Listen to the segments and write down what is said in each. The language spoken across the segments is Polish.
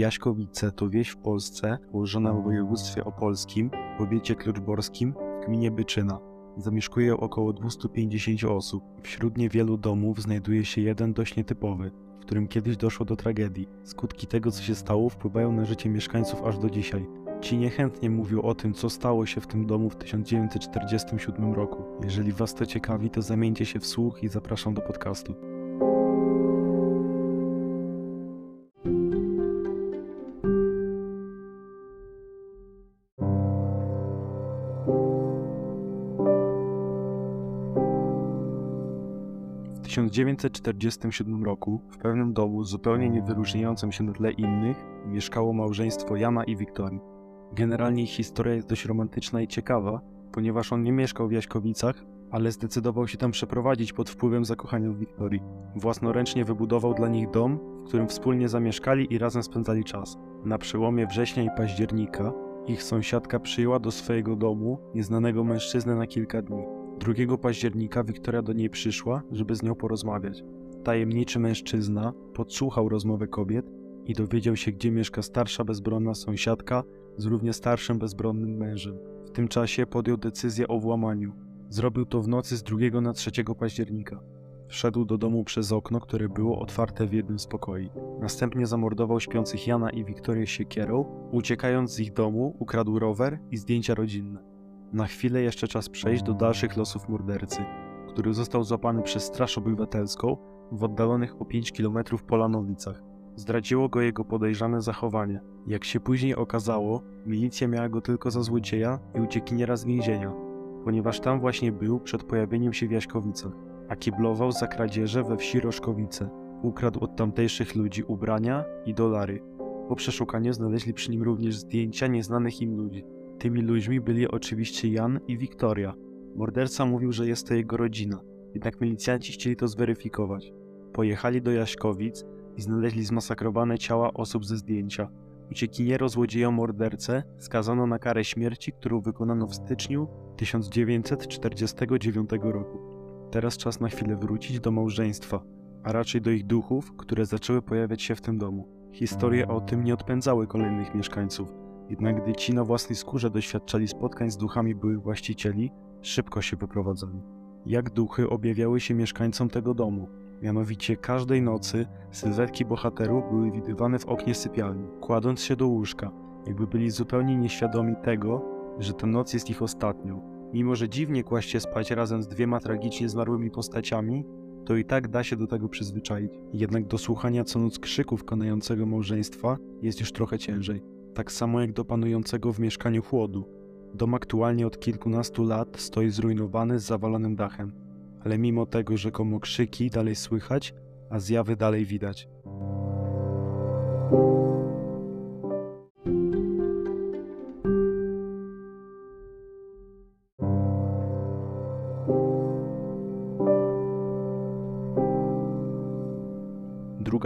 Jaśkowice to wieś w Polsce położona w województwie opolskim, w powiecie kluczborskim, w gminie Byczyna. Zamieszkuje około 250 osób. Wśród niewielu domów znajduje się jeden dość nietypowy, w którym kiedyś doszło do tragedii. Skutki tego, co się stało, wpływają na życie mieszkańców aż do dzisiaj. Ci niechętnie mówią o tym, co stało się w tym domu w 1947 roku. Jeżeli Was to ciekawi, to zamieńcie się w słuch i zapraszam do podcastu. W 1947 roku w pewnym domu zupełnie niewyróżniającym się na tle innych mieszkało małżeństwo Jana i Wiktorii. Generalnie ich historia jest dość romantyczna i ciekawa, ponieważ on nie mieszkał w Jaśkowicach, ale zdecydował się tam przeprowadzić pod wpływem zakochania w Wiktorii. Własnoręcznie wybudował dla nich dom, w którym wspólnie zamieszkali i razem spędzali czas. Na przełomie września i października ich sąsiadka przyjęła do swojego domu nieznanego mężczyznę na kilka dni. 2 października Wiktoria do niej przyszła, żeby z nią porozmawiać. Tajemniczy mężczyzna podsłuchał rozmowę kobiet i dowiedział się, gdzie mieszka starsza bezbronna sąsiadka z równie starszym bezbronnym mężem. W tym czasie podjął decyzję o włamaniu. Zrobił to w nocy z 2 na 3 października. Wszedł do domu przez okno, które było otwarte w jednym z pokoi. Następnie zamordował śpiących Jana i Wiktorię siekierą. Uciekając z ich domu, ukradł rower i zdjęcia rodzinne. Na chwilę jeszcze czas przejść do dalszych losów mordercy, który został złapany przez Straż Obywatelską w oddalonych o 5 km Polanowicach. Zdradziło go jego podejrzane zachowanie. Jak się później okazało, milicja miała go tylko za złodzieja i uciekiniera z więzienia, ponieważ tam właśnie był przed pojawieniem się w Jaśkowicach, a kiblował za kradzieże we wsi Roszkowice. Ukradł od tamtejszych ludzi ubrania i dolary. Po przeszukaniu znaleźli przy nim również zdjęcia nieznanych im ludzi. Tymi ludźmi byli oczywiście Jan i Wiktoria. Morderca mówił, że jest to jego rodzina, jednak milicjanci chcieli to zweryfikować. Pojechali do Jaśkowic i znaleźli zmasakrowane ciała osób ze zdjęcia. Uciekiniero złodzieją mordercę skazano na karę śmierci, którą wykonano w styczniu 1949 roku. Teraz czas na chwilę wrócić do małżeństwa, a raczej do ich duchów, które zaczęły pojawiać się w tym domu. Historie o tym nie odpędzały kolejnych mieszkańców, jednak gdy ci na własnej skórze doświadczali spotkań z duchami byłych właścicieli, szybko się wyprowadzali. Jak duchy objawiały się mieszkańcom tego domu? Mianowicie każdej nocy sylwetki bohaterów były widywane w oknie sypialni, kładąc się do łóżka, jakby byli zupełnie nieświadomi tego, że ta noc jest ich ostatnią. Mimo, że dziwnie kłaść się spać razem z dwiema tragicznie zmarłymi postaciami, to i tak da się do tego przyzwyczaić. Jednak do słuchania co noc krzyków konającego małżeństwa jest już trochę ciężej. Tak samo jak do panującego w mieszkaniu chłodu. Dom aktualnie od kilkunastu lat stoi zrujnowany z zawalonym dachem, ale mimo tego rzekomo krzyki dalej słychać, a zjawy dalej widać.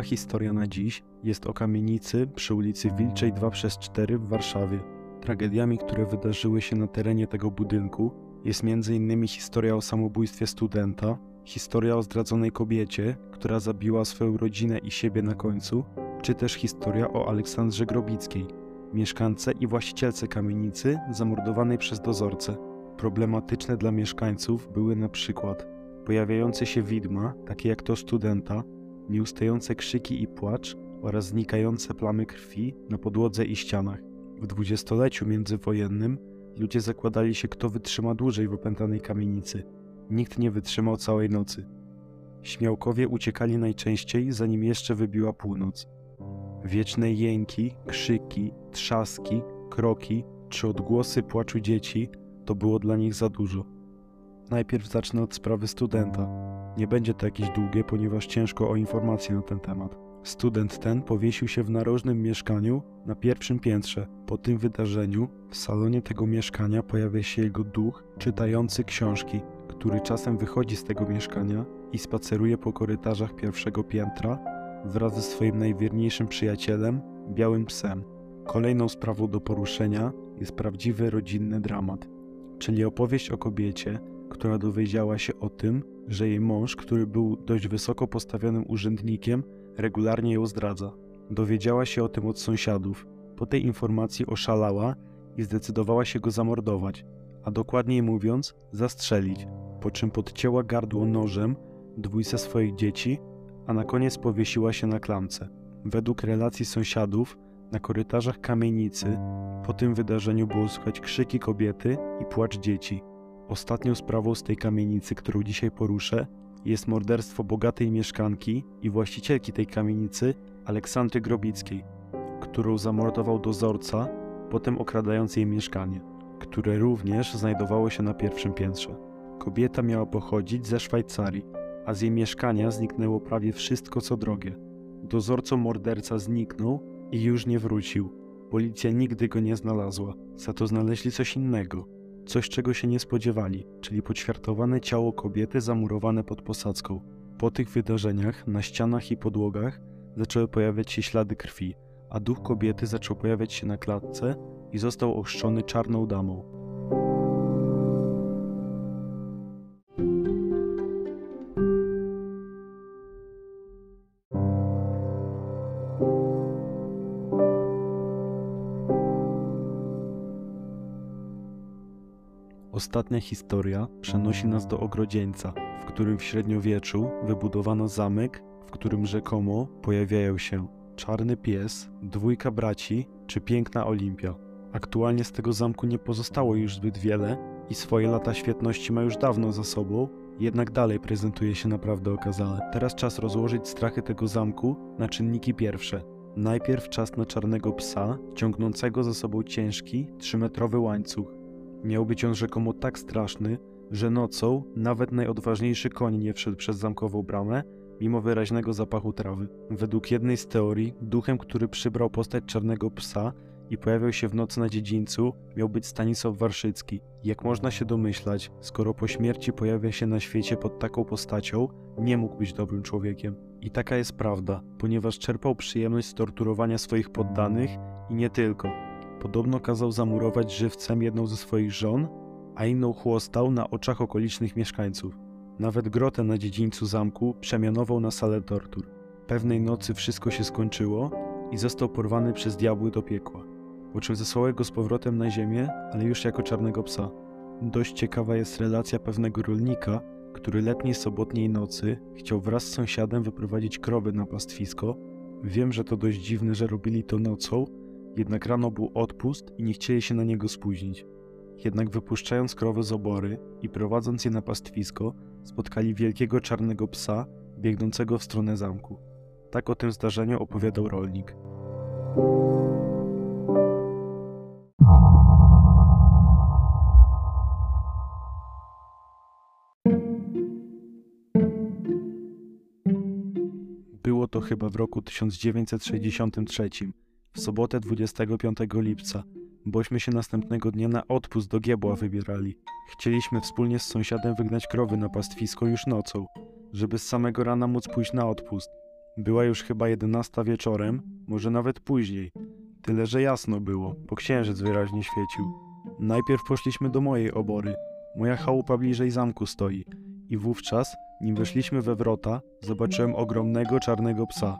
Druga historia na dziś jest o kamienicy przy ulicy Wilczej 2 przez 4 w Warszawie. Tragediami, które wydarzyły się na terenie tego budynku, jest m.in. historia o samobójstwie studenta, historia o zdradzonej kobiecie, która zabiła swoją rodzinę i siebie na końcu, czy też historia o Aleksandrze Grobickiej, mieszkance i właścicielce kamienicy zamordowanej przez dozorcę. Problematyczne dla mieszkańców były na przykład pojawiające się widma, takie jak to studenta, nieustające krzyki i płacz oraz znikające plamy krwi na podłodze i ścianach. W dwudziestoleciu międzywojennym ludzie zakładali się, kto wytrzyma dłużej w opętanej kamienicy. Nikt nie wytrzymał całej nocy. Śmiałkowie uciekali najczęściej, zanim jeszcze wybiła północ. Wieczne jęki, krzyki, trzaski, kroki czy odgłosy płaczu dzieci to było dla nich za dużo. Najpierw zacznę od sprawy studenta. Nie będzie to jakieś długie, ponieważ ciężko o informacje na ten temat. Student ten powiesił się w narożnym mieszkaniu na pierwszym piętrze. Po tym wydarzeniu w salonie tego mieszkania pojawia się jego duch czytający książki, który czasem wychodzi z tego mieszkania i spaceruje po korytarzach pierwszego piętra wraz ze swoim najwierniejszym przyjacielem, białym psem. Kolejną sprawą do poruszenia jest prawdziwy rodzinny dramat, czyli opowieść o kobiecie, która dowiedziała się o tym, że jej mąż, który był dość wysoko postawionym urzędnikiem, regularnie ją zdradza. Dowiedziała się o tym od sąsiadów. Po tej informacji oszalała i zdecydowała się go zamordować, a dokładniej mówiąc, zastrzelić, po czym podcięła gardło nożem dwójce swoich dzieci, a na koniec powiesiła się na klamce. Według relacji sąsiadów, na korytarzach kamienicy po tym wydarzeniu było słychać krzyki kobiety i płacz dzieci. Ostatnią sprawą z tej kamienicy, którą dzisiaj poruszę, jest morderstwo bogatej mieszkanki i właścicielki tej kamienicy, Aleksandry Grobickiej, którą zamordował dozorca, potem okradając jej mieszkanie, które również znajdowało się na pierwszym piętrze. Kobieta miała pochodzić ze Szwajcarii, a z jej mieszkania zniknęło prawie wszystko co drogie. Dozorcą morderca zniknął i już nie wrócił. Policja nigdy go nie znalazła, za to znaleźli coś innego. Coś, czego się nie spodziewali, czyli poćwiartowane ciało kobiety zamurowane pod posadzką. Po tych wydarzeniach na ścianach i podłogach zaczęły pojawiać się ślady krwi, a duch kobiety zaczął pojawiać się na klatce i został ochrzczony czarną damą. Ostatnia historia przenosi nas do Ogrodzieńca, w którym w średniowieczu wybudowano zamek, w którym rzekomo pojawiają się czarny pies, dwójka braci czy piękna Olimpia. Aktualnie z tego zamku nie pozostało już zbyt wiele i swoje lata świetności ma już dawno za sobą, jednak dalej prezentuje się naprawdę okazale. Teraz czas rozłożyć strachy tego zamku na czynniki pierwsze. Najpierw czas na czarnego psa, ciągnącego za sobą ciężki, trzymetrowy łańcuch. Miał być on rzekomo tak straszny, że nocą nawet najodważniejszy koń nie wszedł przez zamkową bramę, mimo wyraźnego zapachu trawy. Według jednej z teorii, duchem, który przybrał postać czarnego psa i pojawiał się w nocy na dziedzińcu, miał być Stanisław Warszycki. Jak można się domyślać, skoro po śmierci pojawia się na świecie pod taką postacią, nie mógł być dobrym człowiekiem. I taka jest prawda, ponieważ czerpał przyjemność z torturowania swoich poddanych i nie tylko. Podobno kazał zamurować żywcem jedną ze swoich żon, a inną chłostał na oczach okolicznych mieszkańców. Nawet grotę na dziedzińcu zamku przemianował na salę tortur. Pewnej nocy wszystko się skończyło i został porwany przez diabły do piekła. Po czym zesłały go z powrotem na ziemię, ale już jako czarnego psa. Dość ciekawa jest relacja pewnego rolnika, który letniej sobotniej nocy chciał wraz z sąsiadem wyprowadzić krowy na pastwisko. Wiem, że to dość dziwne, że robili to nocą, jednak rano był odpust i nie chcieli się na niego spóźnić. Jednak wypuszczając krowy z obory i prowadząc je na pastwisko, spotkali wielkiego czarnego psa biegnącego w stronę zamku. Tak o tym zdarzeniu opowiadał rolnik. Było to chyba w roku 1963 w sobotę 25 lipca, bośmy się następnego dnia na odpust do Giebła wybierali. Chcieliśmy wspólnie z sąsiadem wygnać krowy na pastwisko już nocą, żeby z samego rana móc pójść na odpust. Była już chyba 11 wieczorem, może nawet później. Tyle, że jasno było, bo księżyc wyraźnie świecił. Najpierw poszliśmy do mojej obory. Moja chałupa bliżej zamku stoi. I wówczas, nim weszliśmy we wrota, zobaczyłem ogromnego czarnego psa.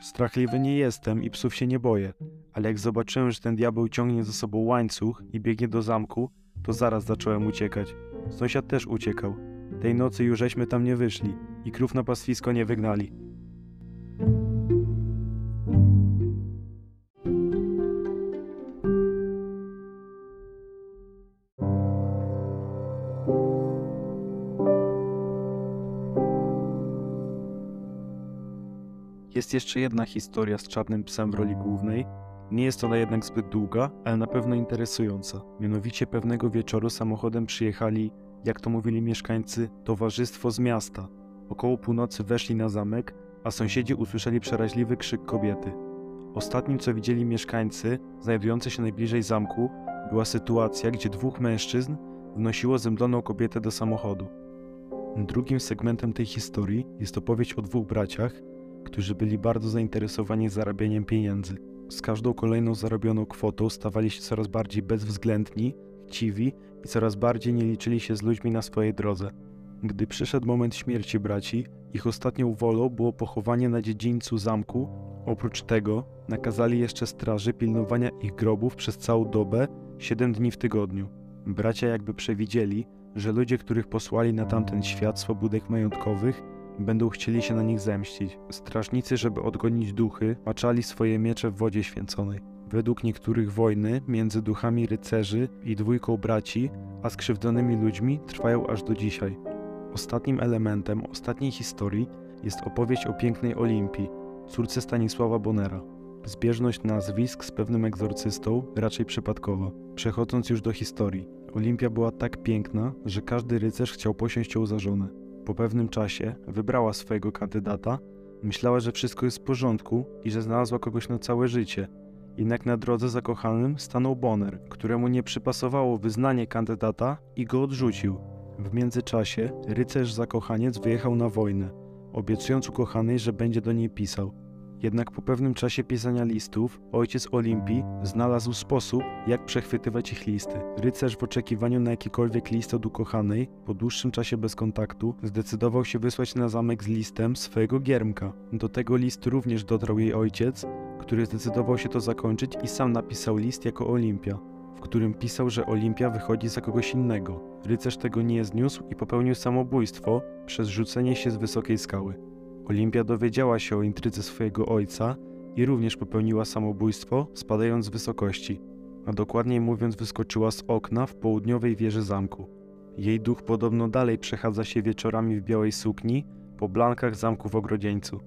Strachliwy nie jestem i psów się nie boję, ale jak zobaczyłem, że ten diabeł ciągnie za sobą łańcuch i biegnie do zamku, to zaraz zacząłem uciekać. Sąsiad też uciekał. Tej nocy już żeśmy tam nie wyszli i krów na pastwisko nie wygnali. Jest jeszcze jedna historia z czarnym psem w roli głównej. Nie jest ona jednak zbyt długa, ale na pewno interesująca. Mianowicie pewnego wieczoru samochodem przyjechali, jak to mówili mieszkańcy, towarzystwo z miasta. Około północy weszli na zamek, a sąsiedzi usłyszeli przeraźliwy krzyk kobiety. Ostatnim, co widzieli mieszkańcy, znajdujący się najbliżej zamku, była sytuacja, gdzie dwóch mężczyzn wnosiło zemdloną kobietę do samochodu. Drugim segmentem tej historii jest opowieść o dwóch braciach, którzy byli bardzo zainteresowani zarabianiem pieniędzy. Z każdą kolejną zarobioną kwotą stawali się coraz bardziej bezwzględni, chciwi i coraz bardziej nie liczyli się z ludźmi na swojej drodze. Gdy przyszedł moment śmierci braci, ich ostatnią wolą było pochowanie na dziedzińcu zamku. Oprócz tego nakazali jeszcze straży pilnowania ich grobów przez całą dobę, 7 dni w tygodniu. Bracia jakby przewidzieli, że ludzie, których posłali na tamten świat swobódek majątkowych, będą chcieli się na nich zemścić. Strażnicy, żeby odgonić duchy, maczali swoje miecze w wodzie święconej. Według niektórych wojny między duchami rycerzy i dwójką braci, a skrzywdzonymi ludźmi trwają aż do dzisiaj. Ostatnim elementem ostatniej historii jest opowieść o pięknej Olimpii, córce Stanisława Bonera. Zbieżność nazwisk z pewnym egzorcystą raczej przypadkowa. Przechodząc już do historii, Olimpia była tak piękna, że każdy rycerz chciał posiąść ją za żonę. Po pewnym czasie wybrała swojego kandydata, myślała, że wszystko jest w porządku i że znalazła kogoś na całe życie. Jednak na drodze zakochanym stanął Bonner, któremu nie przypasowało wyznanie kandydata i go odrzucił. W międzyczasie rycerz zakochaniec wyjechał na wojnę, obiecując ukochanej, że będzie do niej pisał. Jednak po pewnym czasie pisania listów, ojciec Olimpii znalazł sposób, jak przechwytywać ich listy. Rycerz w oczekiwaniu na jakikolwiek list od ukochanej, po dłuższym czasie bez kontaktu, zdecydował się wysłać na zamek z listem swojego giermka. Do tego listu również dotarł jej ojciec, który zdecydował się to zakończyć i sam napisał list jako Olimpia, w którym pisał, że Olimpia wychodzi za kogoś innego. Rycerz tego nie zniósł i popełnił samobójstwo przez rzucenie się z wysokiej skały. Olimpia dowiedziała się o intrydze swojego ojca i również popełniła samobójstwo, spadając z wysokości, a dokładniej mówiąc wyskoczyła z okna w południowej wieży zamku. Jej duch podobno dalej przechadza się wieczorami w białej sukni po blankach zamku w Ogrodzieńcu.